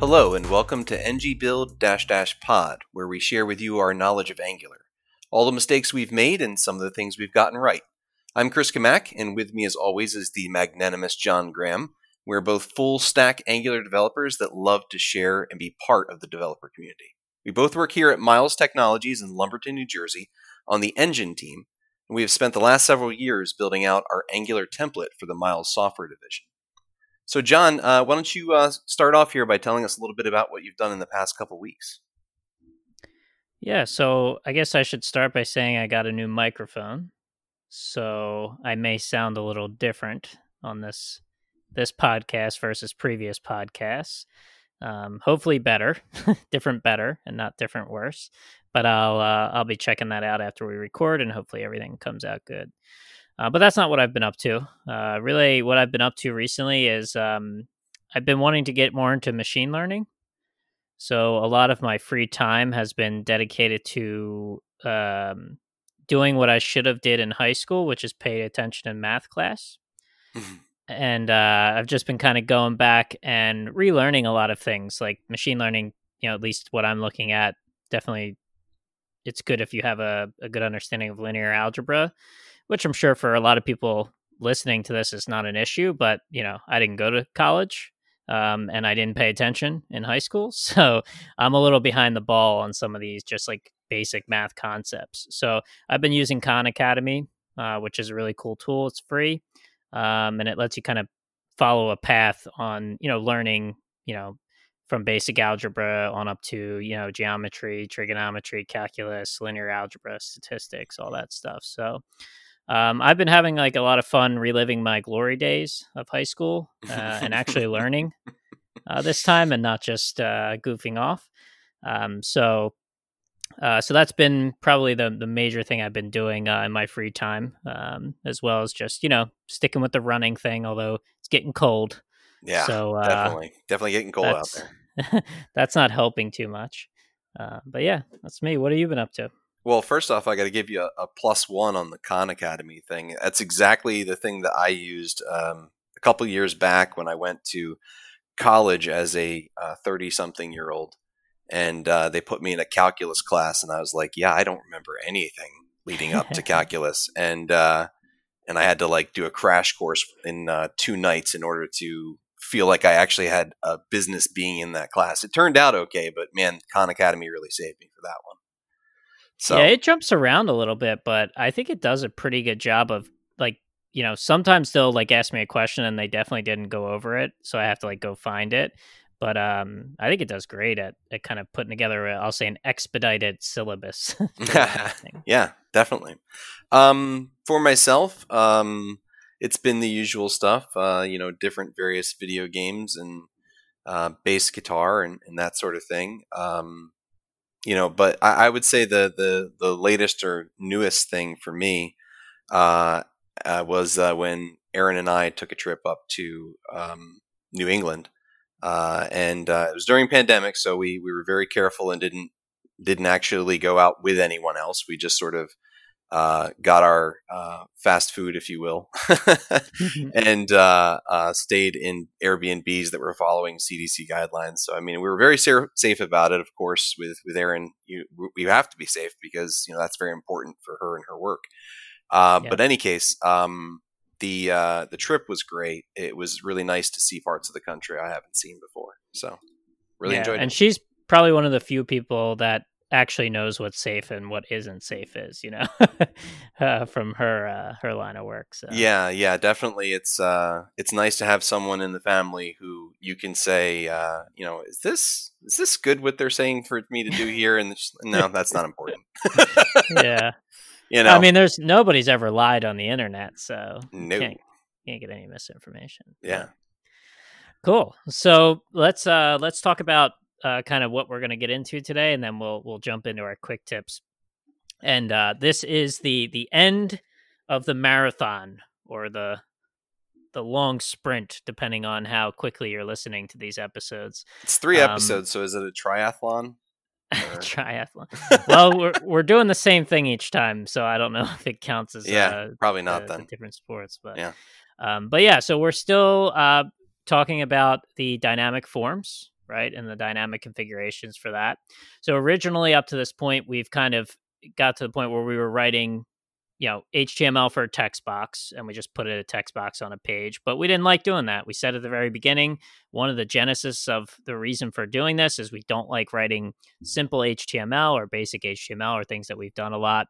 Hello, and welcome to NG Build Pod, where we share with you our knowledge of Angular, all the mistakes we've made, and some of the things we've gotten right. I'm Chris Kamak, and with me, as always, is the magnanimous John Graham. We're both full stack Angular developers that love to share and be part of the developer community. We both work here at Miles Technologies in Lumberton, New Jersey, on the engine team, and we have spent the last several years building out our Angular template for the Miles software division. So, John, uh, why don't you uh, start off here by telling us a little bit about what you've done in the past couple weeks? Yeah, so I guess I should start by saying I got a new microphone, so I may sound a little different on this this podcast versus previous podcasts. Um, hopefully, better, different, better, and not different, worse. But I'll uh, I'll be checking that out after we record, and hopefully everything comes out good. Uh, but that's not what I've been up to. Uh, really, what I've been up to recently is um, I've been wanting to get more into machine learning. So a lot of my free time has been dedicated to um, doing what I should have did in high school, which is pay attention in math class. And uh, I've just been kind of going back and relearning a lot of things, like machine learning. You know, at least what I'm looking at, definitely, it's good if you have a, a good understanding of linear algebra which I'm sure for a lot of people listening to this is not an issue. But you know, I didn't go to college, um, and I didn't pay attention in high school, so I'm a little behind the ball on some of these just like basic math concepts. So I've been using Khan Academy, uh, which is a really cool tool. It's free, um, and it lets you kind of follow a path on you know learning you know from basic algebra on up to you know geometry trigonometry calculus linear algebra statistics all that stuff so um, I've been having like a lot of fun reliving my glory days of high school uh, and actually learning uh, this time and not just uh, goofing off. Um, so, uh, so that's been probably the the major thing I've been doing uh, in my free time, um, as well as just you know sticking with the running thing. Although it's getting cold, yeah, so uh, definitely, definitely getting cold out there. that's not helping too much. but yeah, that's me. What have you been up to? Well, first off, I got to give you a, a, plus one on the Khan Academy thing. That's exactly the thing that I used um, a couple years back when I went to college as a uh, something year old, and uh, they put me in a calculus class, and I was like, "Yeah, I don't remember anything leading up to calculus," and uh, and I had to like do a crash course in uh, two nights in order to feel like I actually had a business being in that class. It turned out okay, but man, Khan Academy really saved me for that one. So yeah, it jumps around a little bit, but I think it does a pretty good job of like you know sometimes they'll like ask me a question and they definitely didn't go over it, so I have to like go find it. But um, I think it does great at, at kind of putting together, i will say, an expedited syllabus. yeah, definitely. Um, for myself, um, it's been the usual stuff. Uh, you know, different various video games and uh, bass guitar and, and that sort of thing. Um, you know, but I, I, would say the, the the latest or newest thing for me uh, uh, was uh, when Erin and I took a trip up to um, New England, uh, and uh, it was during pandemic, so we we were very careful and didn't didn't actually go out with anyone else. We just sort of uh, got our uh, fast food, if you will, mm-hmm. and uh, uh, stayed in Airbnbs that were following CDC guidelines. So, I mean, we were very sa- safe about it. Of course, with with Erin, you, we have to be safe because you know that's very important for her and her work. Uh, yeah. But in any case, um, the uh, the trip was great. It was really nice to see parts of the country I haven't seen before. So, really yeah, enjoyed it. And she's probably one of the few people that actually knows what's safe and what isn't safe is you know uh, from her uh, her line of work so yeah yeah definitely it's uh it's nice to have someone in the family who you can say uh you know is this is this good what they're saying for me to do here and no that's not important yeah you know i mean there's nobody's ever lied on the internet so no. can't, can't get any misinformation yeah cool so let's uh let's talk about uh, kind of what we're going to get into today, and then we'll we'll jump into our quick tips. And uh, this is the the end of the marathon or the the long sprint, depending on how quickly you're listening to these episodes. It's three um, episodes, so is it a triathlon? Or... triathlon. well, we're we're doing the same thing each time, so I don't know if it counts as yeah, uh, probably not the, then. the different sports, but Yeah. um, but yeah. So we're still uh, talking about the dynamic forms, right, and the dynamic configurations for that. So originally, up to this point, we've kind of got to the point where we were writing you know HTML for a text box, and we just put it a text box on a page. But we didn't like doing that. We said at the very beginning, one of the genesis of the reason for doing this is we don't like writing simple HTML or basic HTML or things that we've done a lot,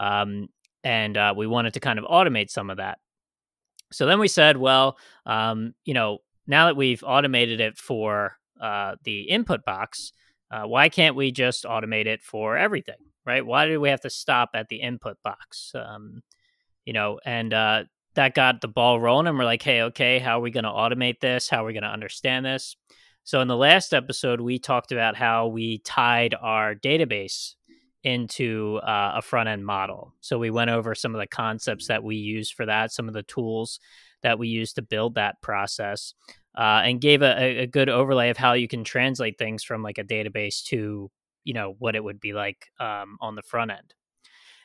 um, and uh, we wanted to kind of automate some of that. So then we said, well, um, you know, now that we've automated it for uh, the input box, uh, why can't we just automate it for everything? Right? Why did we have to stop at the input box? Um, you know, and uh, that got the ball rolling. And we're like, hey, okay, how are we going to automate this? How are we going to understand this? So in the last episode, we talked about how we tied our database into uh, a front end model. So we went over some of the concepts that we use for that, some of the tools that we use to build that process, uh, and gave a, a good overlay of how you can translate things from like a database to you know what it would be like um, on the front end.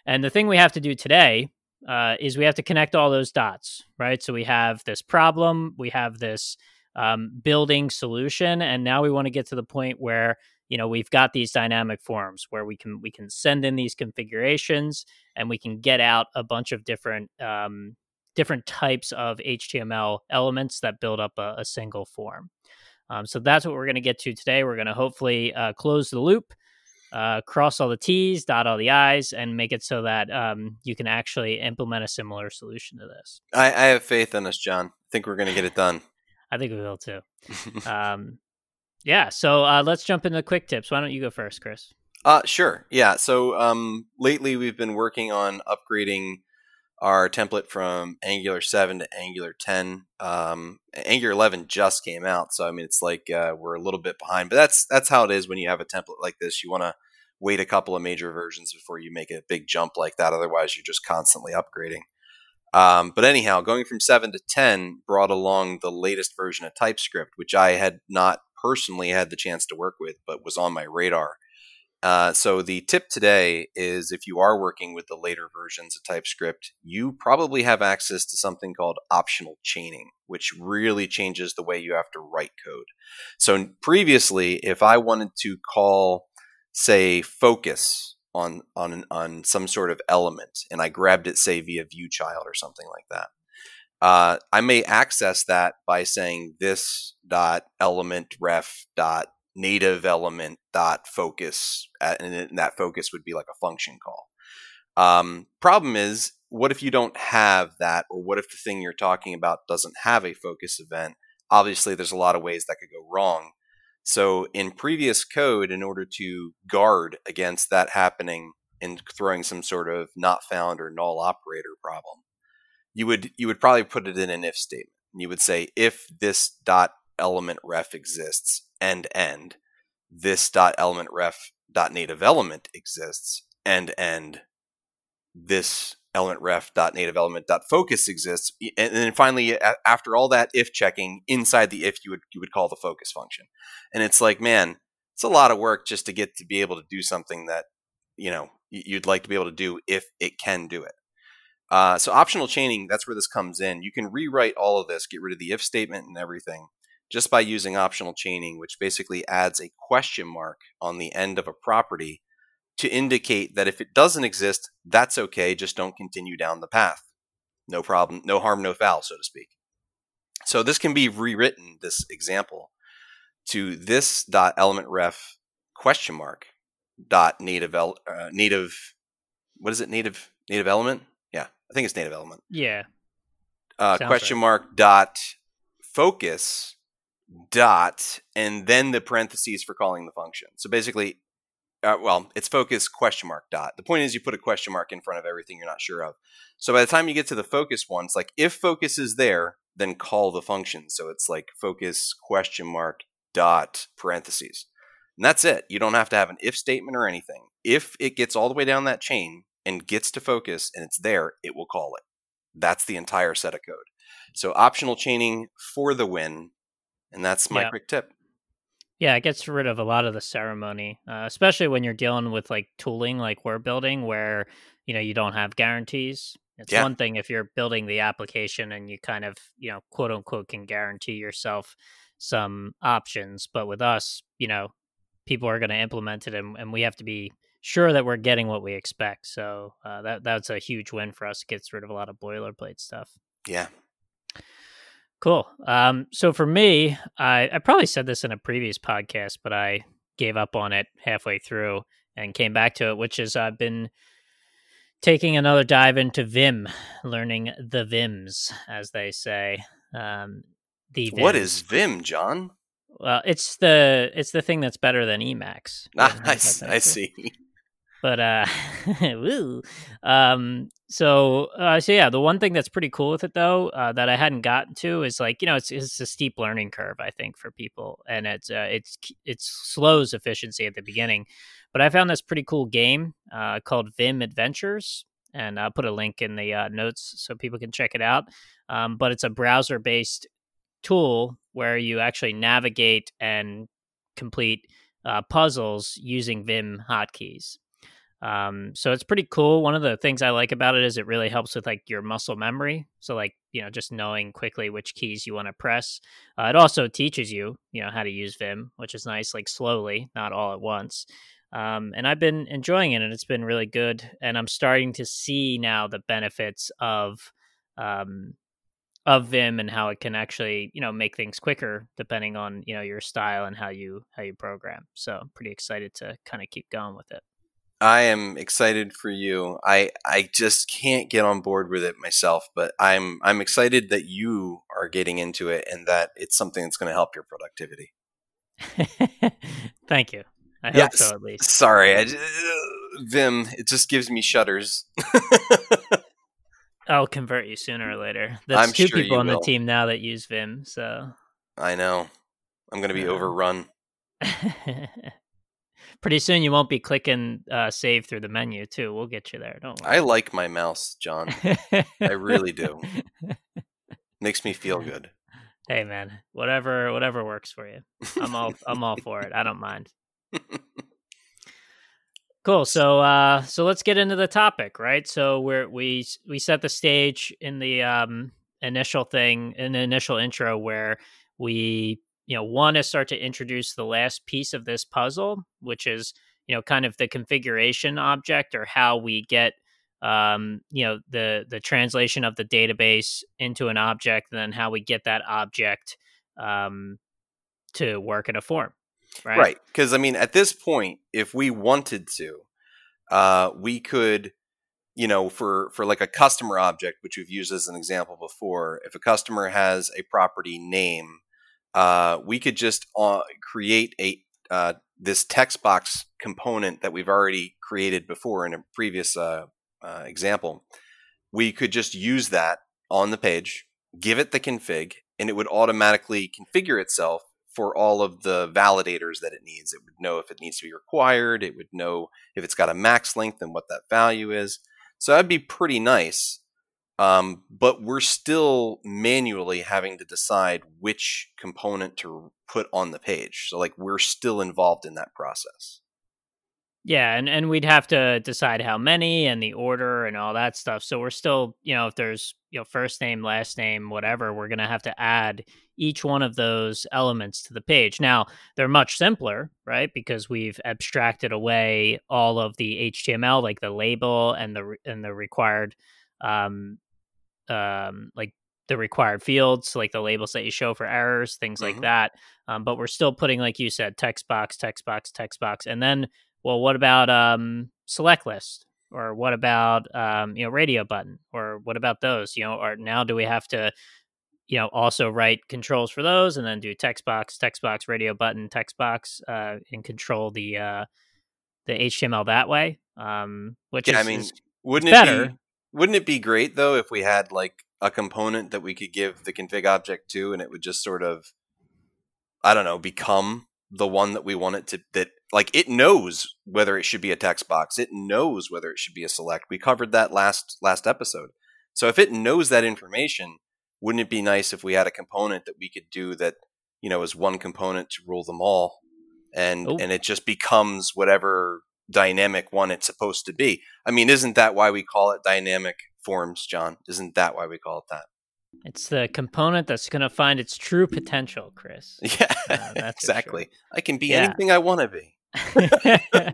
And the thing we have to do today uh, is we have to connect all those dots, right? So we have this problem, we have this um, building solution, and now we want to get to the point where you know we've got these dynamic forms where we can we can send in these configurations and we can get out a bunch of different um, different types of HTML elements that build up a, a single form. Um, so that's what we're going to get to today. We're going to hopefully uh, close the loop uh, cross all the T's, dot all the I's, and make it so that um, you can actually implement a similar solution to this. I, I have faith in us, John. I think we're going to get it done. I think we will too. um, yeah, so uh, let's jump into quick tips. Why don't you go first, Chris? Uh, sure. Yeah. So um, lately we've been working on upgrading our template from Angular 7 to Angular 10. Um, Angular 11 just came out, so I mean it's like uh, we're a little bit behind. But that's that's how it is when you have a template like this. You want to wait a couple of major versions before you make a big jump like that. Otherwise, you're just constantly upgrading. Um, but anyhow, going from 7 to 10 brought along the latest version of TypeScript, which I had not personally had the chance to work with, but was on my radar. Uh, so the tip today is if you are working with the later versions of TypeScript, you probably have access to something called optional chaining, which really changes the way you have to write code. So previously, if I wanted to call, say, focus on on on some sort of element, and I grabbed it, say, via viewchild or something like that, uh, I may access that by saying this dot element ref dot native element dot focus, and that focus would be like a function call. Um, problem is, what if you don't have that, or what if the thing you're talking about doesn't have a focus event? Obviously, there's a lot of ways that could go wrong. So, in previous code, in order to guard against that happening and throwing some sort of not found or null operator problem, you would you would probably put it in an if statement. You would say if this dot element ref exists, end end. This dot element ref dot native element exists, and and This element ref dot native element dot focus exists, and then finally, after all that if checking inside the if, you would you would call the focus function, and it's like, man, it's a lot of work just to get to be able to do something that you know you'd like to be able to do if it can do it. Uh, so optional chaining, that's where this comes in. You can rewrite all of this, get rid of the if statement and everything, just by using optional chaining, which basically adds a question mark on the end of a property to indicate that if it doesn't exist, that's okay, just don't continue down the path. No problem, no harm, no foul, so to speak. So this can be rewritten, this example, to this dot element ref question mark dot native el- uh, native what is it native native element yeah i think it's native element yeah uh, question right. mark dot focus dot and then the parentheses for calling the function. So basically, uh, well, it's focus question mark dot. The point is you put a question mark in front of everything you're not sure of. So by the time you get to the focus one, it's like if focus is there, then call the function. So it's like focus question mark dot parentheses. And that's it. You don't have to have an if statement or anything. If it gets all the way down that chain and gets to focus and it's there, it will call it. That's the entire set of code. So optional chaining for the win and that's my yeah. quick tip. Yeah, it gets rid of a lot of the ceremony, uh, especially when you're dealing with like tooling like we're building where, you know, you don't have guarantees. It's Yeah. one thing if you're building the application and you kind of, you know, quote unquote can guarantee yourself some options, but with us, you know, people are going to implement it and, and we have to be sure that we're getting what we expect. So uh, that that's a huge win for us. It gets rid of a lot of boilerplate stuff. Yeah. Cool. Um, so for me, I, I probably said this in a previous podcast, but I gave up on it halfway through and came back to it, which is I've been taking another dive into Vim, learning the Vims, as they say. Um, the What Vims. is Vim, John? Well, it's the it's the thing that's better than Emacs. Ah, I, I see. But uh woo. um so uh so yeah the one thing that's pretty cool with it though uh, that i hadn't gotten to is like you know it's it's a steep learning curve i think for people and it's uh, it's it slows efficiency at the beginning but i found this pretty cool game uh called vim adventures and i'll put a link in the uh, notes so people can check it out um, but it's a browser based tool where you actually navigate and complete uh, puzzles using vim hotkeys um, so it's pretty cool. One of the things I like about it is it really helps with like your muscle memory. So like you know just knowing quickly which keys you want to press. Uh, it also teaches you you know how to use Vim, which is nice. Like slowly, not all at once. Um, and I've been enjoying it, and it's been really good. And I'm starting to see now the benefits of um, of Vim and how it can actually you know make things quicker depending on you know your style and how you how you program. So I'm pretty excited to kind of keep going with it. I am excited for you. I I just can't get on board with it myself, but I'm I'm excited that you are getting into it and that it's something that's going to help your productivity. Thank you. I hope so at least. Sorry, I, j- uh, Vim. It just gives me shudders. I'll convert you sooner or later. There's I'm two sure people on the team now that use Vim, so I know. I'm going to be overrun. pretty soon you won't be clicking uh, save through the menu too. We'll get you there. Don't I like my mouse, John. I really do. Makes me feel good. hey man, whatever whatever works for you. I'm all I'm all for it. I don't mind. Cool. So uh so let's get into the topic, right? So we're we we set the stage in the um initial thing in the initial intro where we you know want to start to introduce the last piece of this puzzle, which is you know kind of the configuration object or how we get um you know the the translation of the database into an object and then how we get that object um to work in a form right Right. Because, I mean, at this point, if we wanted to, uh, we could, you know, for, for like a customer object, which we've used as an example before, if a customer has a property name, uh, we could just uh, create a uh, this text box component that we've already created before in a previous uh, uh, example. We could just use that on the page, give it the config, and it would automatically configure itself for all of the validators that it needs. It would know if it needs to be required. It would know if it's got a max length and what that value is. So that'd be pretty nice. Um, but we're still manually having to decide which component to put on the page. So like we're still involved in that process. Yeah, and and we'd have to decide how many and the order and all that stuff. So we're still, you know, if there's, you know, first name, last name, whatever, we're to have to add each one of those elements to the page. Now, they're much simpler, right? Because we've abstracted away all of the HTML like the label and the and the required um um like the required fields, like the labels that you show for errors, things like Mhm. that. Um, but we're still putting, like you said, text box, text box, text box, and then well, what about um, select list? Or what about um, you know radio button? Or what about those? You know, or now do we have to you know also write controls for those and then do text box, text box, radio button, text box, uh, and control the uh, the HTML that way? Um, which Yeah, is, I mean, wouldn't it better. be wouldn't it be great though if we had like a component that we could give the config object to and it would just sort of I don't know, become the one that we want it to that like it knows whether it should be a text box. It knows whether it should be a select. We covered that last last episode. So if it knows that information, wouldn't it be nice if we had a component that we could do that, you know, as one component to rule them all and Oh. and it just becomes whatever dynamic one it's supposed to be. I mean, isn't that why we call it dynamic forms, John? Isn't that why we call it that? It's the component that's going to find its true potential, Chris. Yeah, that's for sure. exactly. I can be Yeah. anything I want to be.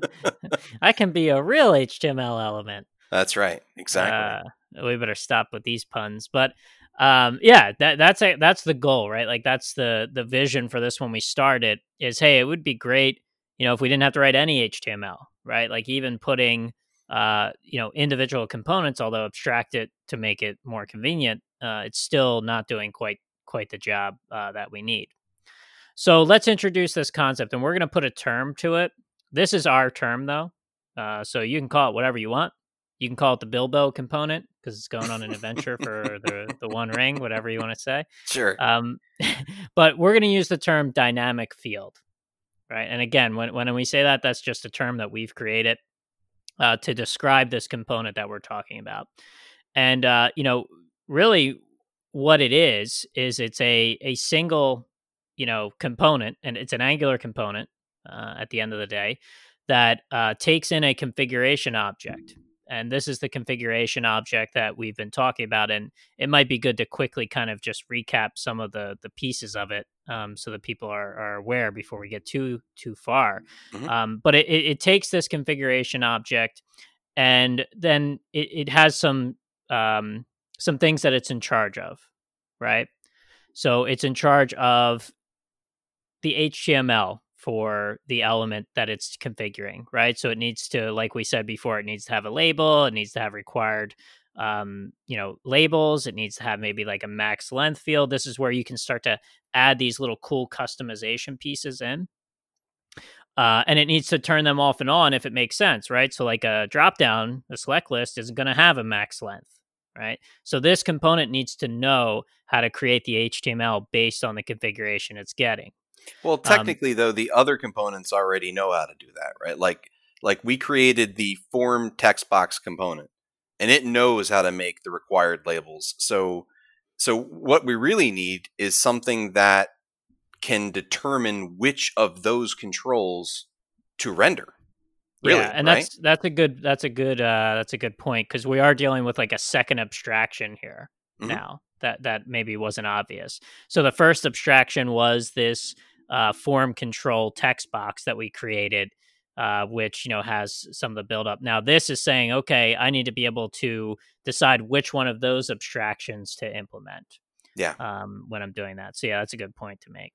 I can be a real HTML element. That's right. Exactly. Uh, we better stop with these puns. But um, yeah, that that's a, that's the goal, right? Like that's the the vision for this when we started is hey, it would be great, you know, if we didn't have to write any HTML, right? Like even putting uh, you know, individual components, although abstracted to make it more convenient, uh, it's still not doing quite quite the job uh, that we need. So let's introduce this concept, and we're going to put a term to it. This is our term, though, uh, so you can call it whatever you want. You can call it the Bilbo component because it's going on an adventure for the the One Ring, whatever you want to say. sure. Um, but we're going to use the term dynamic field, right? And again, when when we say that, that's just a term that we've created uh, to describe this component that we're talking about. And uh, you know, really, what it is is it's a a single you know component, and it's an angular component uh, at the end of the day that uh, takes in a configuration object. And this is the configuration object that we've been talking about, and it might be good to quickly kind of just recap some of the the pieces of it, um, so that people are, are aware before we get too too far. Mhm. Um, but it, it, it takes this configuration object, and then it, it has some um, some things that it's in charge of, right? So it's in charge of the HTML for the element that it's configuring, right? So it needs to, like we said before, it needs to have a label, it needs to have required um, you know, labels, it needs to have maybe like a max length field. This is where you can start to add these little cool customization pieces in. Uh, and it needs to turn them off and on if it makes sense, right? So, like a drop down, a select list isn't going to have a max length, right? So, this component needs to know how to create the HTML based on the configuration it's getting. Well, Um, technically, though, the other components already know how to do that, right? Like, like we created the form text box component, and it knows how to make the required labels. So, so what we really need is something that can determine which of those controls to render. Really, yeah, and right? that's that's a good that's a good uh, that's a good point because we are dealing with like a second abstraction here Mhm. now that that maybe wasn't obvious. So the first abstraction was this uh, form control text box that we created, uh, which you know has some of the buildup. Now this is saying, okay, I need to be able to decide which one of those abstractions to implement yeah. um, when I'm doing that. So yeah, that's a good point to make.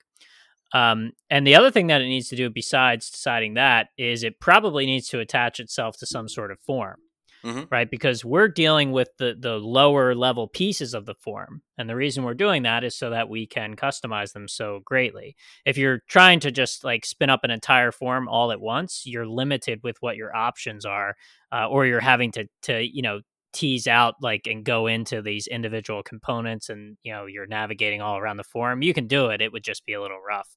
Um, and the other thing that it needs to do besides deciding that is it probably needs to attach itself to some sort of form, Mhm. right? Because we're dealing with the the lower level pieces of the form, and the reason we're doing that is so that we can customize them so greatly. If you're trying to just like spin up an entire form all at once, you're limited with what your options are, uh, or you're having to to you know tease out like and go into these individual components and you know you're navigating all around the form you can do it it would just be a little rough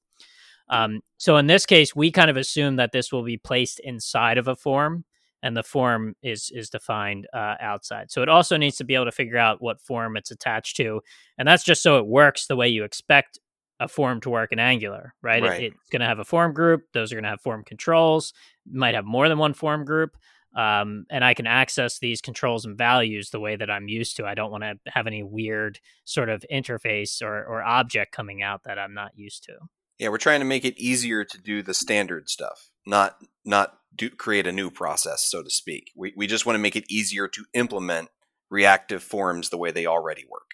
um, so in this case we kind of assume that this will be placed inside of a form and the form is is defined uh, outside so it also needs to be able to figure out what form it's attached to and that's just so it works the way you expect a form to work in angular right, Right. It, it's going to have a form group those are going to have form controls might have more than one form group um, and I can access these controls and values the way that I'm used to. I don't want to have any weird sort of interface or, or object coming out that I'm not used to. Yeah, we're trying to make it easier to do the standard stuff, not not do, create a new process, so to speak. We we just want to make it easier to implement reactive forms the way they already work.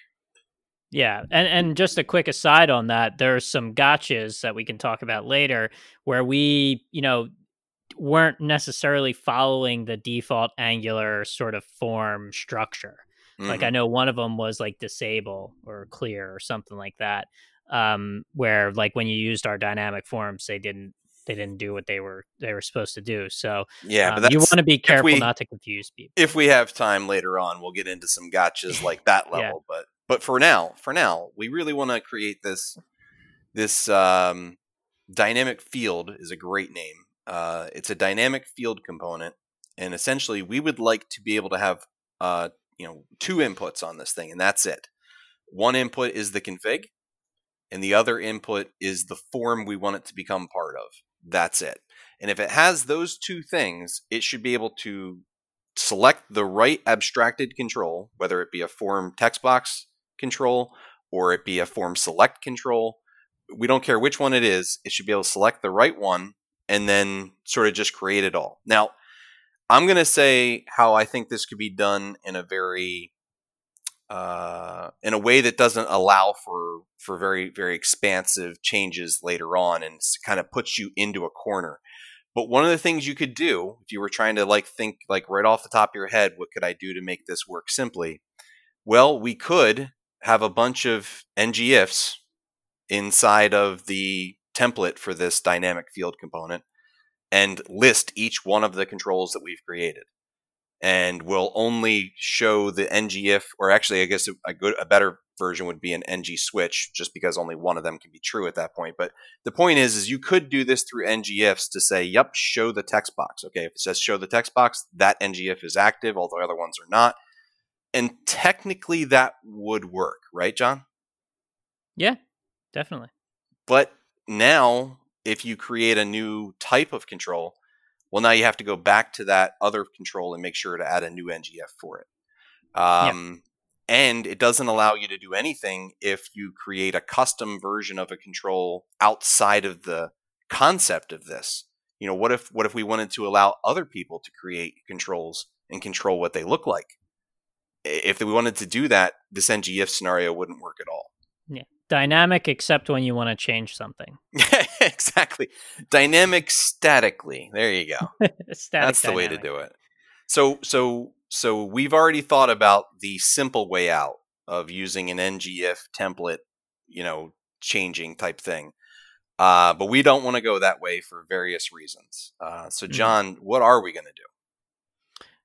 Yeah, and and just a quick aside on that, there's some gotchas that we can talk about later where we, you know, weren't necessarily following the default Angular sort of form structure. Like Mhm. I know one of them was like disable or clear or something like that. Um, where like when you used our dynamic forms, they didn't they didn't do what they were they were supposed to do. So yeah, um, but you want to be careful we- not to confuse people. if we have time later on, we'll get into some gotchas like that Yeah. level. But but for now, for now, we really want to create this this um, dynamic field is a great name. Uh, it's a dynamic field component, and essentially, we would like to be able to have uh, you know two inputs on this thing, and that's it. One input is the config, and the other input is the form we want it to become part of. That's it. And if it has those two things, it should be able to select the right abstracted control, whether it be a form text box control or it be a form select control. We don't care which one it is, it should be able to select the right one and then sort of just create it all. Now, I'm going to say how I think this could be done in a very uh, in a way that doesn't allow for for very very expansive changes later on and kind of puts you into a corner. But one of the things you could do if you were trying to like think like right off the top of your head, what could I do to make this work simply? Well, we could have a bunch of ngIfs inside of the template for this dynamic field component and list each one of the controls that we've created. And we'll only show the ngIf, or actually, I guess a good, a better version would be an ng switch, just because only one of them can be true at that point. But the point is, is you could do this through ngIfs to say, "Yep, show the text box." Okay, if it says show the text box, that ngIf is active, all the other ones are not. And technically, that would work, right, John? Yeah, definitely. But now if you create a new type of control, well, now you have to go back to that other control and make sure to add a new ngIf for it. Um, yeah. And it doesn't allow you to do anything if you create a custom version of a control outside of the concept of this. You know, what if what if we wanted to allow other people to create controls and control what they look like? If we wanted to do that, this ngIf scenario wouldn't work at all. Dynamic except when you want to change something. exactly. Dynamic statically. There you go. That's dynamic. the way to do it. So so so we've already thought about the simple way out of using an ngIf template, you know, changing type thing. Uh, but we don't want to go that way for various reasons. Uh, so, mm-hmm. John, mm-hmm. what are we going to do?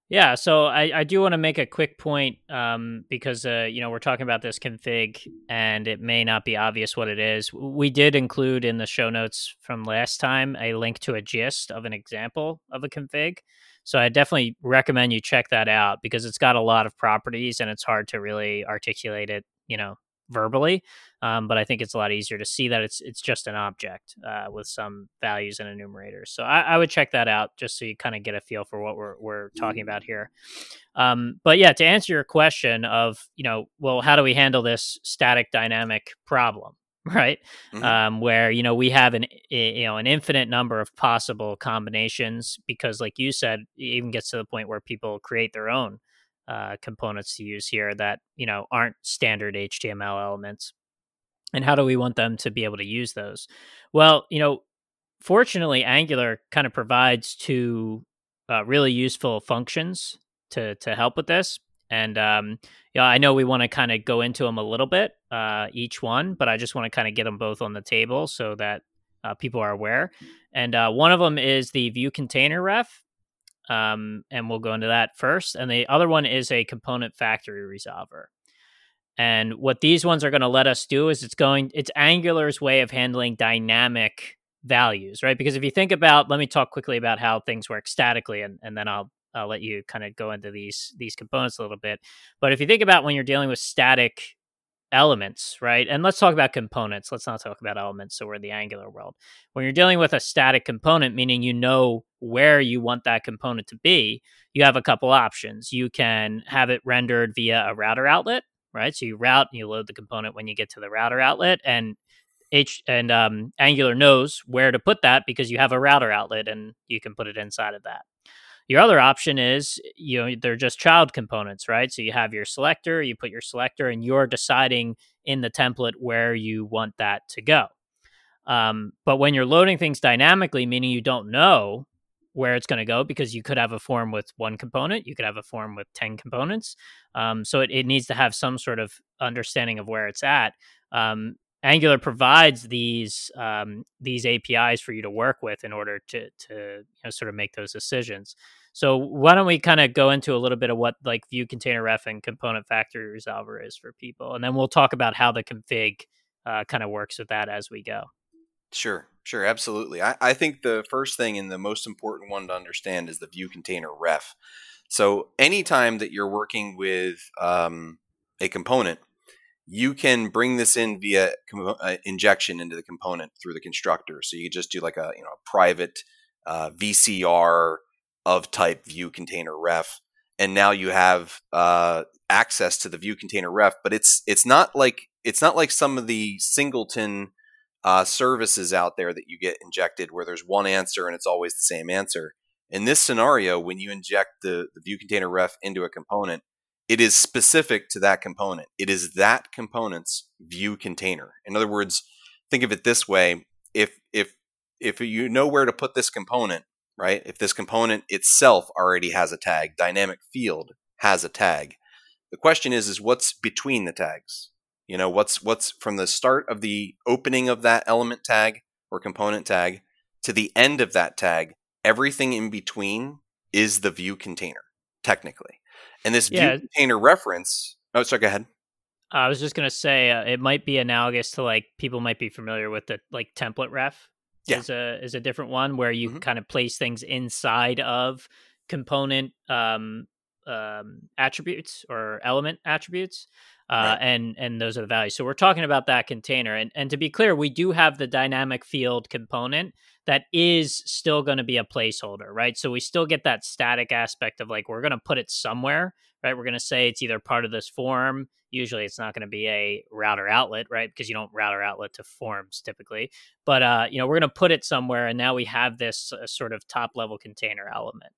Yeah, so I, I do want to make a quick point um, because uh, you know we're talking about this config and it may not be obvious what it is. We did include in the show notes from last time a link to a gist of an example of a config. So I definitely recommend you check that out because it's got a lot of properties and it's hard to really articulate it, you know, verbally. Um, but I think it's a lot easier to see that it's it's just an object uh, with some values and enumerators. So I, I, would check that out just so you kind of get a feel for what we're we're talking about here. Um, but yeah, to answer your question of you know, well, how do we handle this static dynamic problem? Right, mm-hmm. um, where you know we have an you know an infinite number of possible combinations because, like you said, it even gets to the point where people create their own uh, components to use here that you know aren't standard HTML elements, and how do we want them to be able to use those? Well, you know, fortunately, Angular kind of provides two uh, really useful functions to to help with this. And um, yeah, I know we want to kind of go into them a little bit, uh, each one, but I just want to kind of get them both on the table so that uh, people are aware. And uh, one of them is the view container ref, um, and we'll go into that first. And the other one is a component factory resolver. And what these ones are going to let us do is it's going, it's Angular's way of handling dynamic values, right? Because if you think about, let me talk quickly about how things work statically, and, and then I'll I'll let you kind of go into these these components a little bit. But if you think about when you're dealing with static elements, right? And let's talk about components. Let's not talk about elements. So we're in the Angular world. When you're dealing with a static component, meaning you know where you want that component to be, you have a couple options. You can have it rendered via a router outlet, right? So you route and you load the component when you get to the router outlet, and H and um, Angular knows where to put that because you have a router outlet and you can put it inside of that. Your other option is, you know, they're just child components, right? So you have your selector, you put your selector, and you're deciding in the template where you want that to go. Um, but when you're loading things dynamically, meaning you don't know where it's going to go, because you could have a form with one component, you could have a form with 10 components. Um, so it, it, needs to have some sort of understanding of where it's at. Um, Angular provides these um, these APIs for you to work with in order to to you know, sort of make those decisions. So why don't we kind of go into a little bit of what like view container ref and component factory resolver is for people, and then we'll talk about how the config uh, kind of works with that as we go. Sure, sure, absolutely. I, I think the first thing and the most important one to understand is the view container ref. So anytime that you're working with um, a component, you can bring this in via uh, injection into the component through the constructor. So you just do like a you know a private uh, VCR of type view container ref, and now you have uh, access to the view container ref. But it's it's not like it's not like some of the singleton uh, services out there that you get injected where there's one answer and it's always the same answer. In this scenario, when you inject the, the view container ref into a component, it is specific to that component. It is that component's view container. In other words, think of it this way: if if if you know where to put this component, right? If this component itself already has a tag, dynamic field has a tag. The question is is what's between the tags? You know, what's what's from the start of the opening of that element tag or component tag to the end of that tag, everything in between is the view container, technically. And this yeah. view container reference. Oh, sorry. Go ahead. I was just gonna say uh, it might be analogous to like people might be familiar with the like template ref. Yeah. is a is a different one where you mm-hmm. kind of place things inside of component um, um, attributes or element attributes. Uh, right. and and those are the values. So we're talking about that container, and and to be clear, we do have the dynamic field component that is still going to be a placeholder, right? So we still get that static aspect of like we're going to put it somewhere, right? We're going to say it's either part of this form. Usually, it's not going to be a router outlet, right? Because you don't router outlet to forms typically, but uh, you know we're going to put it somewhere, and now we have this uh, sort of top level container element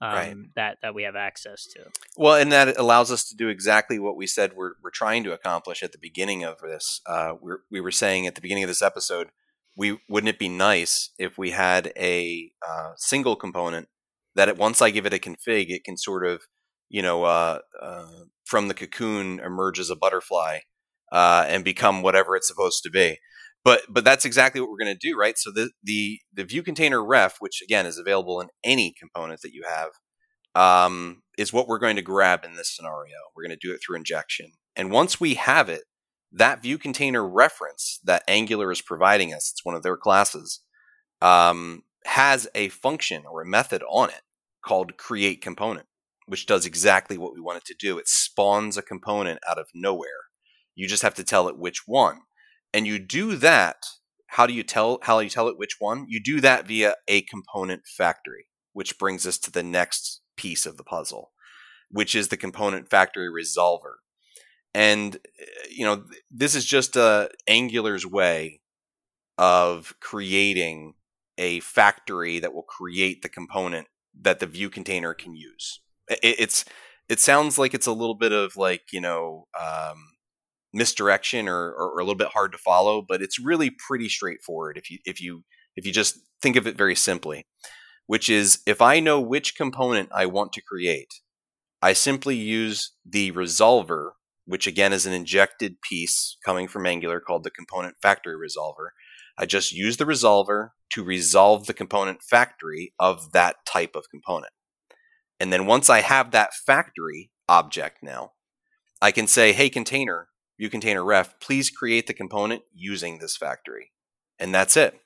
um, right. that that we have access to. Well, and that allows us to do exactly what we said we're we're trying to accomplish at the beginning of this. Uh, we we were saying at the beginning of this episode, we wouldn't it be nice if we had a uh, single component that it, once I give it a config, it can sort of you know uh, uh from the cocoon emerge as a butterfly uh, and become whatever it's supposed to be but but that's exactly what we're going to do, right? So the the the view container ref, which again is available in any component that you have, um, is what we're going to grab in this scenario. We're going to do it through injection, and once we have it, that view container reference that Angular is providing us, it's one of their classes, um, has a function or a method on it called create component, which does exactly what we want it to do. It spawns a component out of nowhere. You just have to tell it which one and you do that how do you tell how you tell it which one you do that via a component factory which brings us to the next piece of the puzzle which is the component factory resolver and you know this is just uh, angular's way of creating a factory that will create the component that the view container can use. It, it's it sounds like it's a little bit of like you know um, misdirection or, or, or, a little bit hard to follow, but it's really pretty straightforward if you if you if you just think of it very simply, which is if I know which component I want to create, I simply use the resolver, which again is an injected piece coming from Angular called the component factory resolver. I just use the resolver to resolve the component factory of that type of component. And then once I have that factory object now, I can say, hey, container, view container ref, please create the component using this factory. And that's it.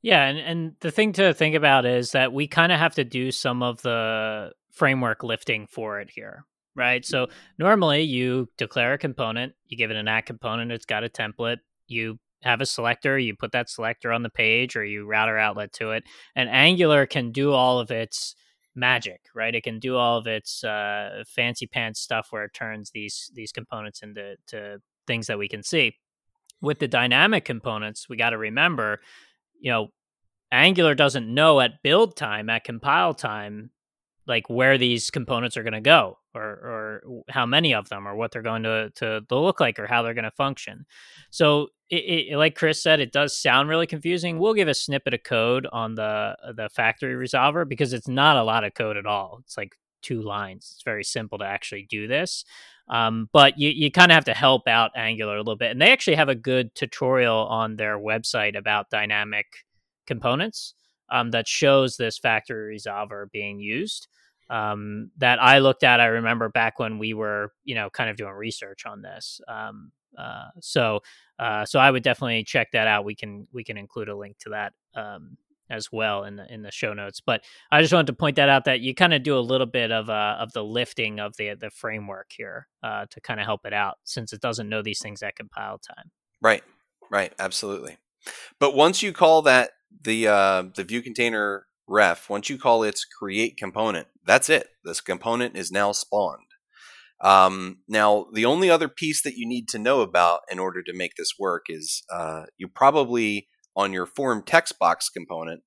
Yeah, and, and the thing to think about is that we kind of have to do some of the framework lifting for it here, right? So normally you declare a component, you give it an act component, it's got a template, you have a selector, you put that selector on the page or you router outlet to it. And Angular can do all of its magic, right? It can do all of its uh, fancy pants stuff where it turns these these components into to things that we can see. With the dynamic components, we got to remember, you know, Angular doesn't know at build time, at compile time, like where these components are going to go or or how many of them or what they're going to to, to look like or how they're going to function. So it, it, like chris said it does sound really confusing. We'll give a snippet of code on the the factory resolver because it's not a lot of code at all. It's like two lines. It's very simple to actually do this. Um, but you, you kind of have to help out angular a little bit and they actually have a good tutorial on their website about dynamic components um, that shows this factory resolver being used um, that I looked at. I remember back when we were, you know, kind of doing research on this. Um, uh, so, uh, so I would definitely check that out. We can we can include a link to that um, as well in the in the show notes. But I just wanted to point that out that you kind of do a little bit of uh, of the lifting of the the framework here uh, to kind of help it out since it doesn't know these things at compile time. Right, right, absolutely. But once you call that the uh, the view container ref, once you call its create component, that's it. This component is now spawned. Um, now, the only other piece that you need to know about in order to make this work is uh, you probably on your form text box component,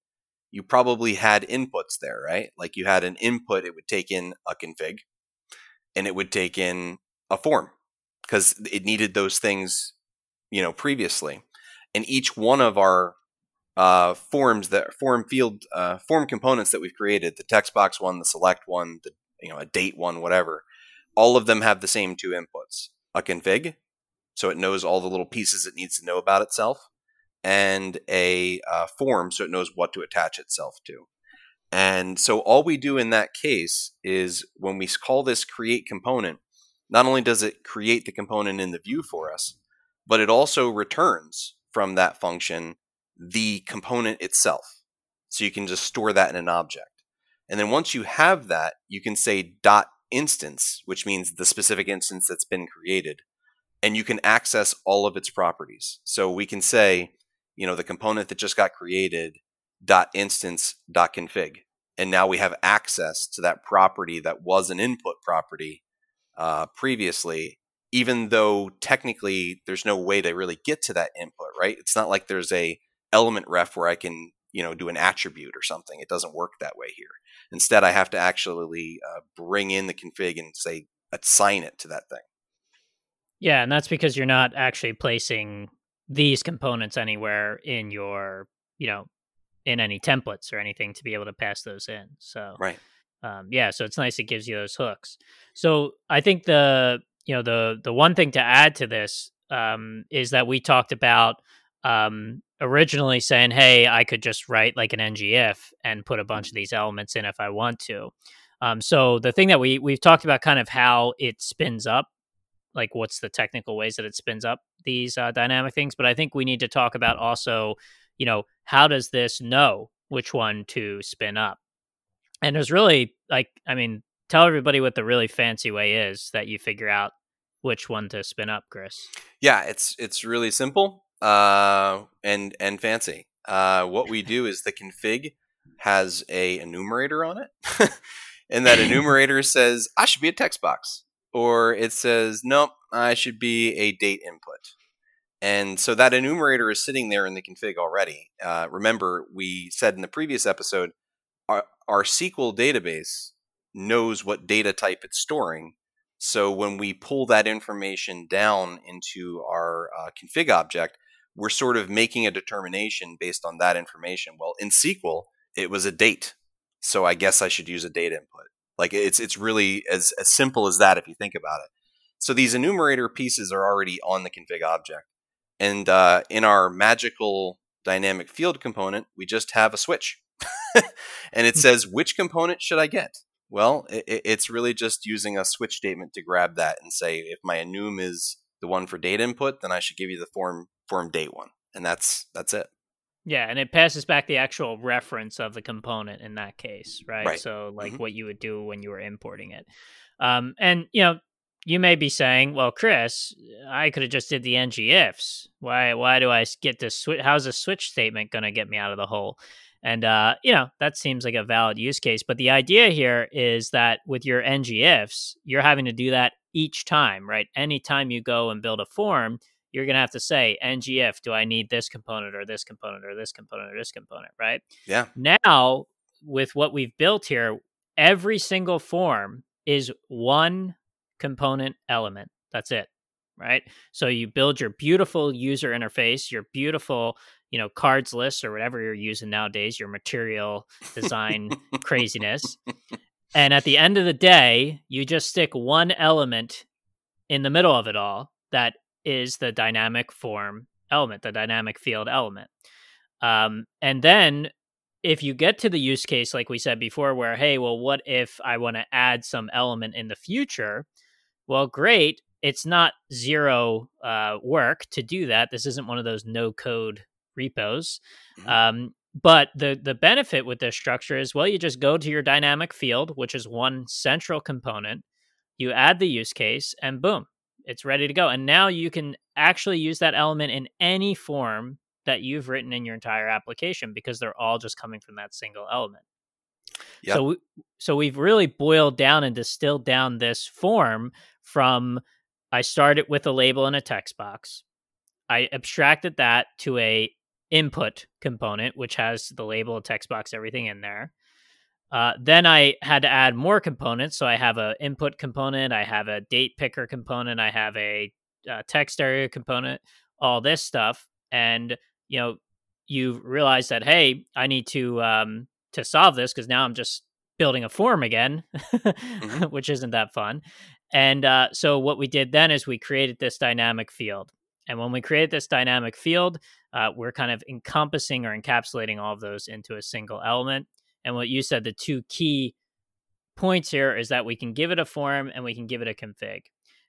you probably had inputs there, right? Like you had an input, it would take in a config and it would take in a form because it needed those things, you know, previously. And each one of our uh, forms that form field uh, form components that we've created, the text box one, the select one, the you know a date one, whatever, all of them have the same two inputs: a config, so it knows all the little pieces it needs to know about itself, and a uh, form so it knows what to attach itself to. And so all we do in that case is when we call this create component, not only does it create the component in the view for us, but it also returns from that function the component itself. So you can just store that in an object. And then once you have that, you can say dot instance, which means the specific instance that's been created, and you can access all of its properties. So we can say you know, the component that just got created dot instance dot config. And now we have access to that property that was an input property uh, previously, even though technically there's no way to really get to that input, right? It's not like there's a element ref where I can, you know, do an attribute or something. It doesn't work that way here. Instead, I have to actually uh, bring in the config and say assign it to that thing. Yeah, and that's because you're not actually placing these components anywhere in your, you know, in any templates or anything to be able to pass those in. So, right. Um, yeah, so it's nice it gives you those hooks. So I think the you know the the one thing to add to this um, is that we talked about um, originally saying, hey, I could just write like an ngIf and put a bunch of these elements in if I want to. Um, so the thing that we we've talked about kind of how it spins up like what's the technical ways that it spins up these uh, dynamic things but i think we need to talk about also you know how does this know which one to spin up? And there's really like i mean tell everybody what the really fancy way is that you figure out which one to spin up chris. Yeah it's it's really simple uh and and fancy uh what we do is the config has a enumerator on it and that enumerator says i should be a text box or it says, nope, I should be a date input. And so that enumerator is sitting there in the config already. Uh, remember, we said in the previous episode, our, our SQL database knows what data type it's storing. So when we pull that information down into our uh, config object, we're sort of making a determination based on that information. Well, in SQL, it was a date. So I guess I should use a date input. Like it's it's really as as simple as that if you think about it. So these enumerator pieces are already on the config object, and uh, in our magical dynamic field component, we just have a switch, and it hmm. says which component should I get. Well, it, it's really just using a switch statement to grab that and say if my enum is the one for data input, then I should give you the form form date one, and that's that's it. Yeah, and it passes back the actual reference of the component in that case, right? right. So like mm-hmm. what you would do when you were importing it. Um, and you know, you may be saying, "Well, Chris, I could have just did the ngIfs. Why? Why do I get this switch? How's a switch statement going to get me out of the hole?" And uh, you know, that seems like a valid use case. But the idea here is that with your ngIfs, you're having to do that each time, right? Anytime you go and build a form, you're going to have to say ngIf, do i need this component or this component or this component or this component right? Yeah. Now with what we've built here every single form is one component element. That's it right? So you build your beautiful user interface your beautiful you know cards list or whatever you're using nowadays your material design craziness. And at the end of the day you just stick one element in the middle of it all that is the dynamic form element, the dynamic field element. Um, and then if you get to the use case, like we said before, where, hey, well, what if I want to add some element in the future? Well, great. It's not zero uh, work to do that. This isn't one of those no code repos. Mm-hmm. Um, but the the benefit with this structure is well, you just go to your dynamic field, which is one central component. You add the use case, and boom, it's ready to go. And now you can actually use that element in any form that you've written in your entire application because they're all just coming from that single element. Yep. So, we, so we've really boiled down and distilled down this form from I started with a label and a text box. I abstracted that to a input component, which has the label, text box, everything in there. Uh, then I had to add more components. So I have a input component, I have a date picker component, I have a, uh, text area component, all this stuff. And you know, you realize that hey, I need to um, to solve this because now I'm just building a form again, mm-hmm. which isn't that fun. And uh, so what we did then is we created this dynamic field. And when we create this dynamic field, uh, we're kind of encompassing or encapsulating all of those into a single element. And what you said, the two key points here is that we can give it a form and we can give it a config.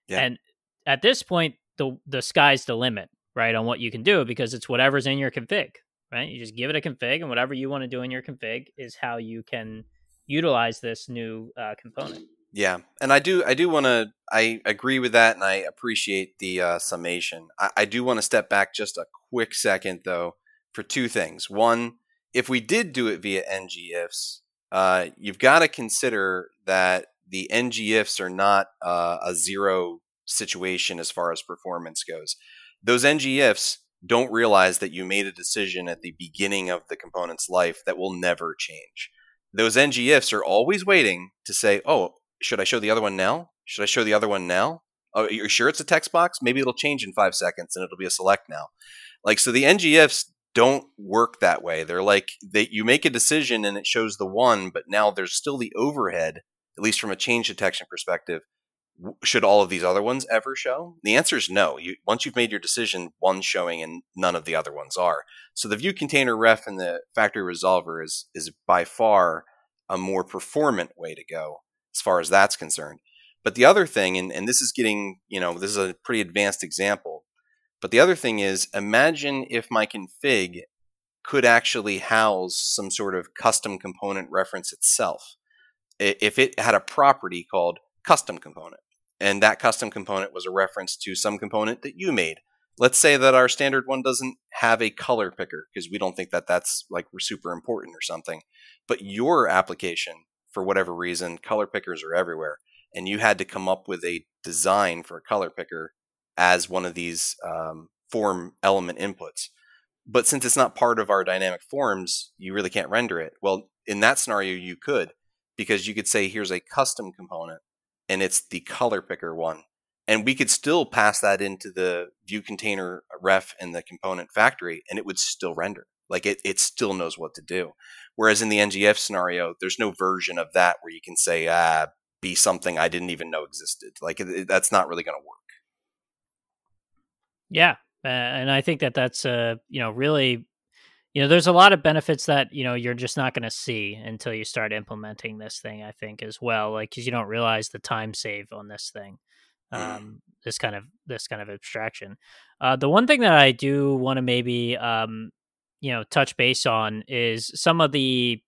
Yeah. And at this point, the the sky's the limit, right, on what you can do because it's whatever's in your config, right? You just give it a config, and whatever you want to do in your config is how you can utilize this new uh, component. Yeah, and I do I do want to I agree with that, and I appreciate the uh, summation. I, I do want to step back just a quick second though for two things. One, if we did do it via ngIfs, uh, you've got to consider that the ngIfs are not uh, a zero situation as far as performance goes. Those ngIfs don't realize that you made a decision at the beginning of the component's life that will never change. Those ngIfs are always waiting to say, "Oh, should I show the other one now? Should I show the other one now? Oh, you're sure it's a text box? Maybe it'll change in five seconds and it'll be a select now. Like so, the ngIfs don't work that way. They're like that you make a decision and it shows the one, but now there's still the overhead, at least from a change detection perspective. Should all of these other ones ever show? The answer is no. You, once you've made your decision, one's showing and none of the other ones are. So the view container ref and the factory resolver is is by far a more performant way to go as far as that's concerned. But the other thing, and, and this is getting, you know, this is a pretty advanced example. But the other thing is, imagine if my config could actually house some sort of custom component reference itself. If it had a property called custom component, and that custom component was a reference to some component that you made. Let's say that our standard one doesn't have a color picker because we don't think that that's like super important or something. But your application for whatever reason, color pickers are everywhere. And you had to come up with a design for a color picker as one of these um, form element inputs. But since it's not part of our dynamic forms, you really can't render it. Well, in that scenario, you could, because you could say, here's a custom component, and it's the color picker one. And we could still pass that into the view container ref and the component factory, and it would still render. Like it, it still knows what to do. Whereas in the ngIf scenario, there's no version of that where you can say, ah, be something I didn't even know existed. Like it, that's not really going to work. Yeah, uh, and I think that that's a you know really, you know, there's a lot of benefits that you know you're just not going to see until you start implementing this thing. I think as well, like because you don't realize the time save on this thing. Mm. Um, this kind of this kind of abstraction. Uh, the one thing that I do want to maybe um, you know touch base on is some of the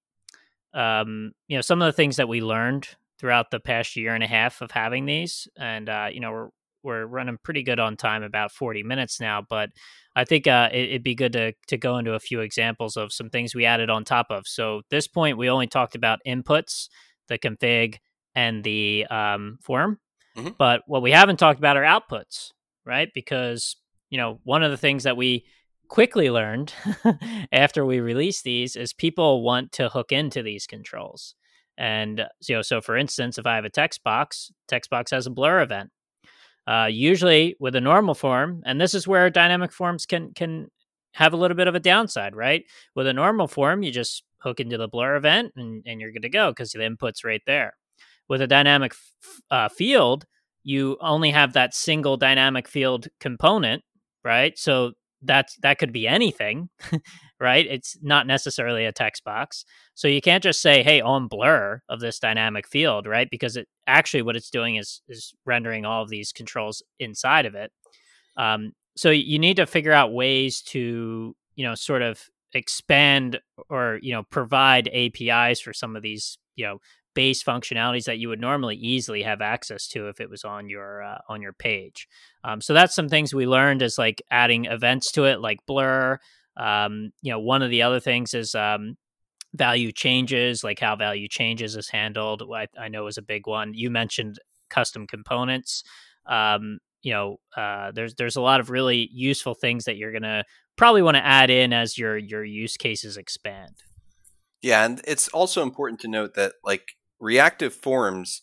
um you know some of the things that we learned throughout the past year and a half of having these and uh you know we're we're running pretty good on time about 40 minutes now but i think uh it, would be good to to go into a few examples of some things we added on top of so this point we only talked about inputs the config and the um form mm-hmm. but what we haven't talked about are outputs right because you know one of the things that we quickly learned after we released these is people want to hook into these controls. And you know, so for instance, if I have a text box, text box has a blur event. Uh, usually with a normal form, and this is where dynamic forms can can have a little bit of a downside, right? With a normal form, you just hook into the blur event and, and you're good to go because the input's right there. With a dynamic f- uh, field, you only have that single dynamic field component, right? So that's that could be anything right it's not necessarily a text box so you can't just say hey on blur of this dynamic field right because it actually what it's doing is is rendering all of these controls inside of it um, so you need to figure out ways to you know sort of expand or you know provide APIs for some of these you know base functionalities that you would normally easily have access to if it was on your uh, on your page. Um, so that's some things we learned is like adding events to it, like blur. Um, you know, one of the other things is um, value changes, like how value changes is handled. I, I know is a big one. You mentioned custom components. Um, you know, uh, there's there's a lot of really useful things that you're gonna probably want to add in as your your use cases expand. Yeah, and it's also important to note that like reactive forms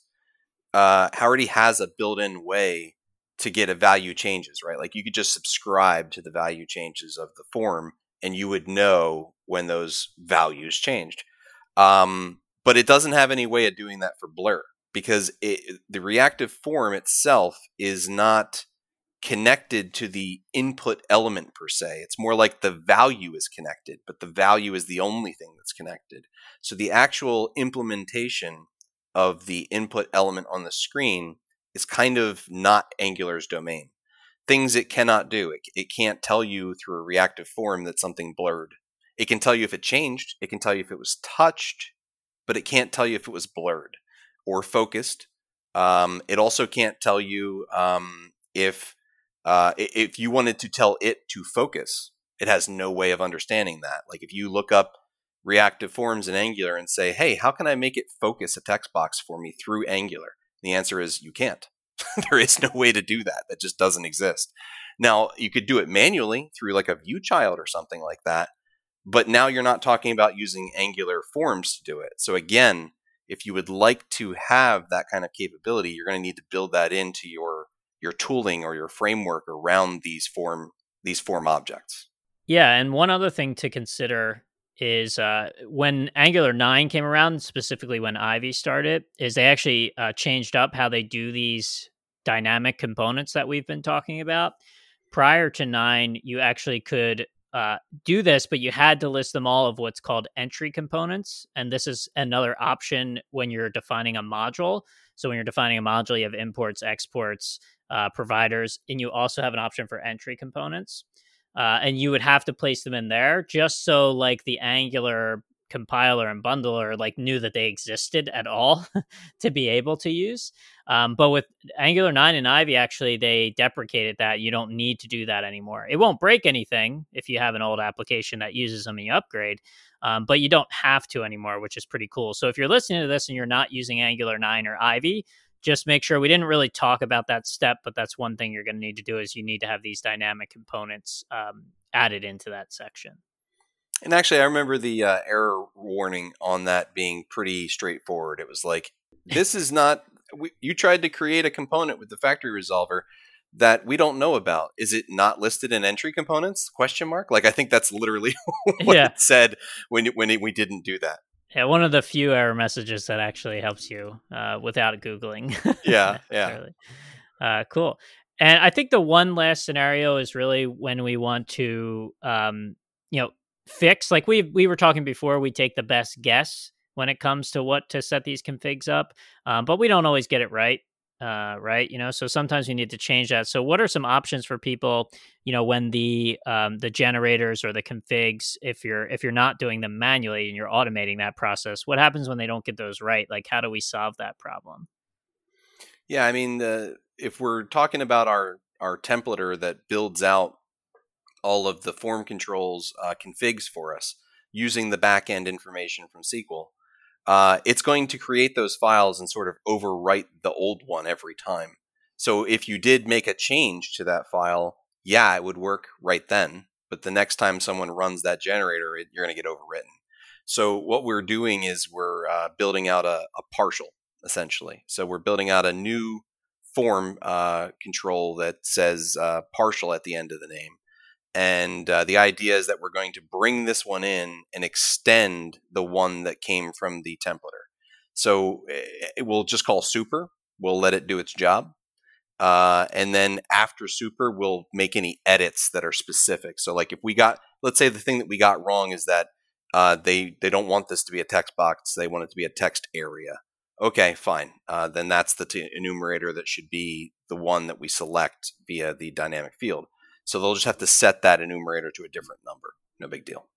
uh, already has a built-in way to get a value changes, right? Like you could just subscribe to the value changes of the form, and you would know when those values changed. Um, but it doesn't have any way of doing that for Blur because it, the reactive form itself is not connected to the input element per se. It's more like the value is connected, but the value is the only thing that's connected. So the actual implementation of the input element on the screen is kind of not Angular's domain. Things it cannot do. It, it can't tell you through a reactive form that something blurred. It can tell you if it changed. It can tell you if it was touched, but it can't tell you if it was blurred or focused. Um, it also can't tell you um, if uh, if you wanted to tell it to focus. It has no way of understanding that. Like if you look up reactive forms in Angular and say, hey, how can I make it focus a text box for me through Angular? The answer is you can't. there is no way to do that. That just doesn't exist. Now, you could do it manually through like a view child or something like that. But now you're not talking about using Angular forms to do it. So again, if you would like to have that kind of capability, you're going to need to build that into your your tooling or your framework around these form these form objects. Yeah, and one other thing to consider is uh, when Angular 9 came around, specifically when Ivy started, is they actually uh, changed up how they do these dynamic components that we've been talking about. Prior to 9, you actually could uh, do this, but you had to list them all of what's called entry components. And this is another option when you're defining a module. So when you're defining a module, you have imports, exports, uh, providers, and you also have an option for entry components uh, and you would have to place them in there just so like the Angular compiler and bundler like knew that they existed at all to be able to use. Um, but with Angular 9 and Ivy, actually, they deprecated that. You don't need to do that anymore. It won't break anything if you have an old application that uses them and you upgrade, um, but you don't have to anymore, which is pretty cool. So if you're listening to this and you're not using Angular 9 or Ivy, just make sure we didn't really talk about that step, but that's one thing you're going to need to do is you need to have these dynamic components um, added into that section. And actually, I remember the uh, error warning on that being pretty straightforward. It was like, this is not, we, you tried to create a component with the factory resolver that we don't know about. Is it not listed in entry components? Question mark. Like I think that's literally what yeah. it said when when it, we didn't do that. Yeah, one of the few error messages that actually helps you uh, without googling. yeah, yeah. Uh, cool. And I think the one last scenario is really when we want to, um, you know, fix. Like we we were talking before, we take the best guess when it comes to what to set these configs up, um, but we don't always get it right uh, right? You know, so sometimes you need to change that. So, what are some options for people? You know, when the um, the generators or the configs, if you're if you're not doing them manually and you're automating that process, what happens when they don't get those right? Like, how do we solve that problem? Yeah, I mean, the, if we're talking about our our templater that builds out all of the form controls uh, configs for us using the backend information from SQL, uh, it's going to create those files and sort of overwrite the old one every time. So if you did make a change to that file, yeah, it would work right then. But the next time someone runs that generator, it, you're going to get overwritten. So what we're doing is we're uh, building out a, a, partial, essentially. So we're building out a new form uh, control that says uh, partial at the end of the name. And uh, the idea is that we're going to bring this one in and extend the one that came from the templater. So eh, it will just call super. We'll let it do its job. Uh, and then after super, we'll make any edits that are specific. So, like if we got, let's say the thing that we got wrong is that uh, they they don't want this to be a text box; they want it to be a text area. Okay, fine. Uh, then that's the t- enumerator that should be the one that we select via the dynamic field. So they'll just have to set that enumerator to a different number. No big deal.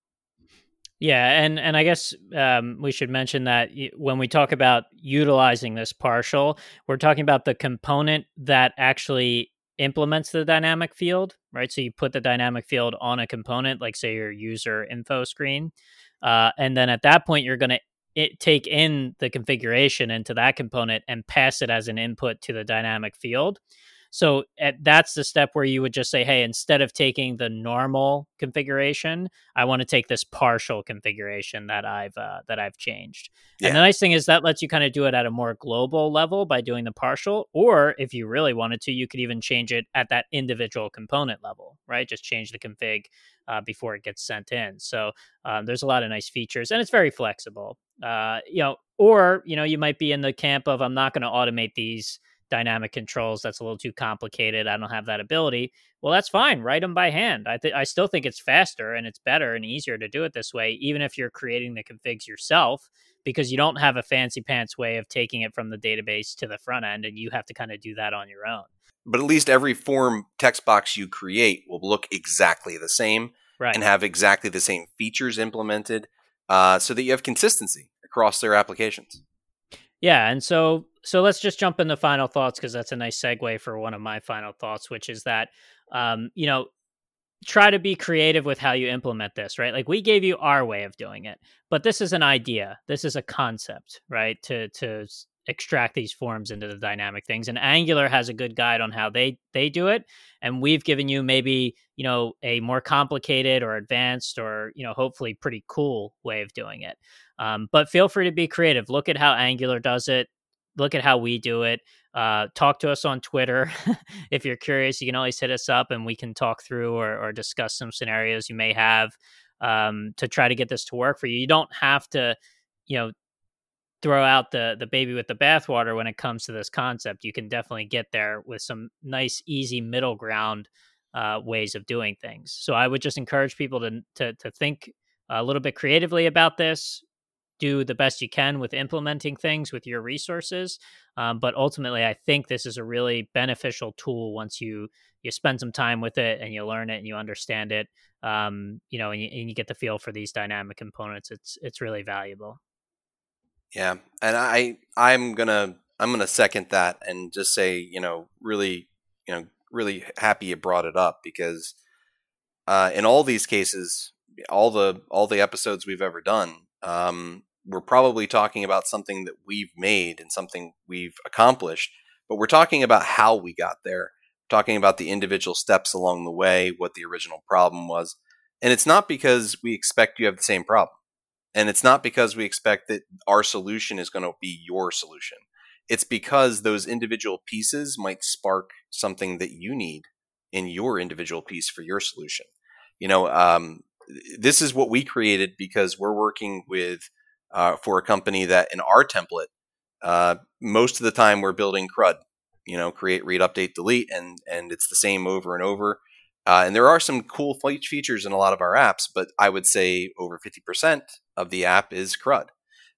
Yeah, and and I guess um, we should mention that when we talk about utilizing this partial, we're talking about the component that actually implements the dynamic field, right? So you put the dynamic field on a component, like say your user info screen, uh, and then at that point you're going to take in the configuration into that component and pass it as an input to the dynamic field. So at, that's the step where you would just say, hey, instead of taking the normal configuration, I want to take this partial configuration that I've uh, that I've changed. Yeah. And the nice thing is that lets you kind of do it at a more global level by doing the partial. Or if you really wanted to, you could even change it at that individual component level, right? Just change the config uh, before it gets sent in. So um, there's a lot of nice features, and it's very flexible. Uh, you know, or you know, you might be in the camp of I'm not going to automate these dynamic controls that's a little too complicated i don't have that ability well that's fine write them by hand i th- i still think it's faster and it's better and easier to do it this way even if you're creating the configs yourself because you don't have a fancy pants way of taking it from the database to the front end and you have to kind of do that on your own but at least every form text box you create will look exactly the same right. and have exactly the same features implemented uh, so that you have consistency across their applications yeah, and so so let's just jump into final thoughts because that's a nice segue for one of my final thoughts, which is that um, you know try to be creative with how you implement this, right? Like we gave you our way of doing it, but this is an idea. This is a concept, right? To to extract these forms into the dynamic things. And Angular has a good guide on how they they do it, and we've given you maybe, you know, a more complicated or advanced or, you know, hopefully pretty cool way of doing it. Um, but feel free to be creative. Look at how Angular does it. Look at how we do it. Uh, talk to us on Twitter. if you're curious, you can always hit us up and we can talk through or, or discuss some scenarios you may have um, to try to get this to work for you. You don't have to, you know, throw out the the baby with the bathwater when it comes to this concept. You can definitely get there with some nice, easy middle ground uh, ways of doing things. So I would just encourage people to to, to think a little bit creatively about this do the best you can with implementing things with your resources. Um, but ultimately, I think this is a really beneficial tool once you you spend some time with it and you learn it and you understand it. Um, you know, and you, and you get the feel for these dynamic components. It's it's really valuable. Yeah, and I I'm gonna I'm gonna second that and just say you know really you know really happy you brought it up because uh, in all these cases, all the all the episodes we've ever done, um, we're probably talking about something that we've made and something we've accomplished, but we're talking about how we got there, we're talking about the individual steps along the way, what the original problem was. And it's not because we expect you have the same problem. And it's not because we expect that our solution is going to be your solution. It's because those individual pieces might spark something that you need in your individual piece for your solution. You know, um, this is what we created because we're working with uh, for a company that in our template, uh, most of the time we're building CRUD, you know, create, read, update, delete, and and it's the same over and over. Uh, and there are some cool features in a lot of our apps, but I would say over 50% of the app is CRUD.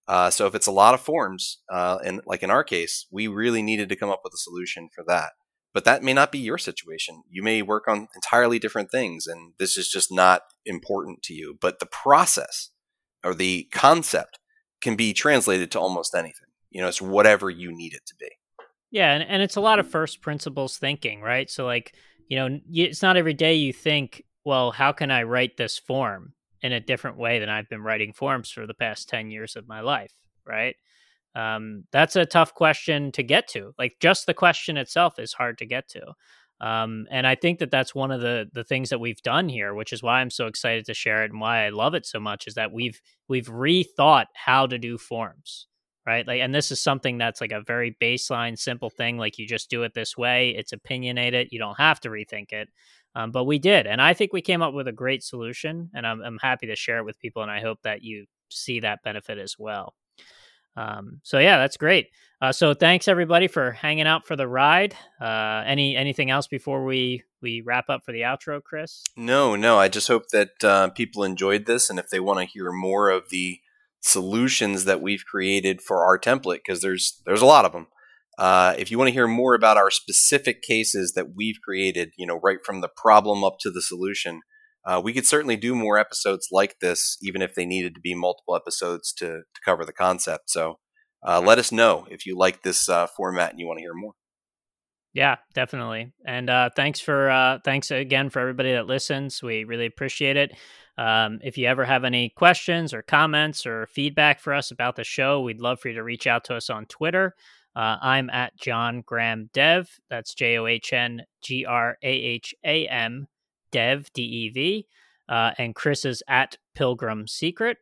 Uh, so if it's a lot of forms, uh, and like in our case, we really needed to come up with a solution for that. But that may not be your situation. You may work on entirely different things, and this is just not important to you. But the process or the concept can be translated to almost anything. You know, it's whatever you need it to be. Yeah, and, and it's a lot of first principles thinking, right? So, like, you know, it's not every day you think, well, how can I write this form in a different way than I've been writing forms for the past 10 years of my life, right? Um, that's a tough question to get to. Like, just the question itself is hard to get to. Um, and I think that that's one of the the things that we've done here, which is why I'm so excited to share it and why I love it so much. Is that we've we've rethought how to do forms, right? Like, and this is something that's like a very baseline, simple thing. Like you just do it this way. It's opinionated. You don't have to rethink it. Um, but we did, and I think we came up with a great solution, and I'm I'm happy to share it with people, and I hope that you see that benefit as well. Um, so yeah, that's great. Uh, so thanks everybody for hanging out for the ride. Uh, any anything else before we we wrap up for the outro, Chris? No, no. I just hope that uh, people enjoyed this, and if they want to hear more of the solutions that we've created for our template, because there's there's a lot of them. Uh, if you want to hear more about our specific cases that we've created, you know, right from the problem up to the solution, uh, we could certainly do more episodes like this, even if they needed to be multiple episodes to, to cover the concept. So uh, let us know if you like this uh, format and you want to hear more. Yeah, definitely. And uh, thanks for uh, thanks again for everybody that listens. We really appreciate it. Um, if you ever have any questions or comments or feedback for us about the show, we'd love for you to reach out to us on Twitter. Uh, I'm at John Graham Dev. That's J O H N G R A H A M Dev D E V. Uh, and Chris is at Pilgrim Secret.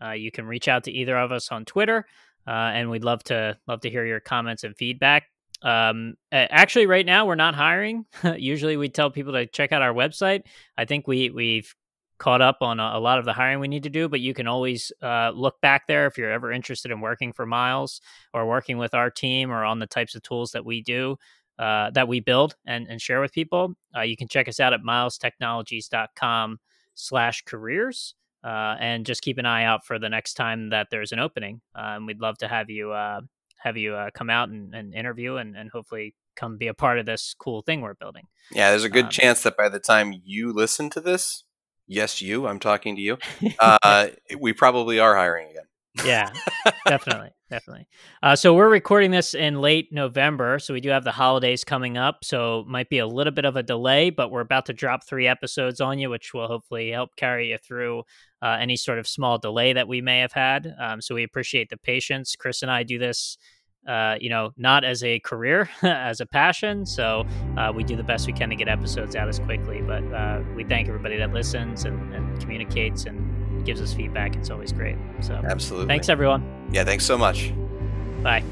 Uh, you can reach out to either of us on Twitter, uh, and we'd love to love to hear your comments and feedback. Um, actually, right now we're not hiring. Usually, we tell people to check out our website. I think we we've caught up on a, a, lot of the hiring we need to do, but you can always uh, look back there if you're ever interested in working for Miles or working with our team or on the types of tools that we do. Uh, that we build and, and share with people. Uh, you can check us out at milestechnologies.com slash careers uh, and just keep an eye out for the next time that there's an opening. Uh, and we'd love to have you uh, have you uh, come out and, and interview and, and hopefully come be a part of this cool thing we're building. Yeah, there's a good um, chance that by the time you listen to this, yes, you, I'm talking to you, uh, we probably are hiring again. yeah, definitely, definitely. Uh, so we're recording this in late November, so we do have the holidays coming up. So might be a little bit of a delay, but we're about to drop three episodes on you, which will hopefully help carry you through uh, any sort of small delay that we may have had. Um, so we appreciate the patience. Chris and I do this uh, you know, not as a career, as a passion. So uh, we do the best we can to get episodes out as quickly. But uh, we thank everybody that listens and, and, communicates and gives us feedback. It's always great. So absolutely. Thanks, everyone. Yeah. Thanks so much. Bye.